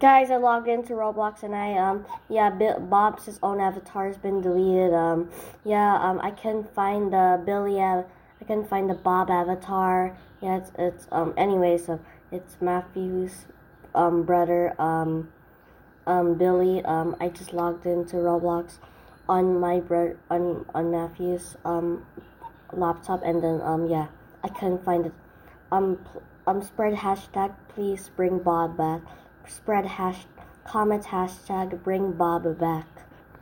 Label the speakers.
Speaker 1: Guys, I logged into Roblox and I um yeah Bob's own avatar has been deleted. Um yeah um I couldn't find the Billy av- I couldn't find the Bob avatar. Yeah it's it's um anyway so it's Matthew's um brother um um Billy um I just logged into Roblox on my bro on on Matthew's um laptop and then um yeah I couldn't find it. Um pl- um spread hashtag please bring Bob back spread hash comment hashtag bring Bob back.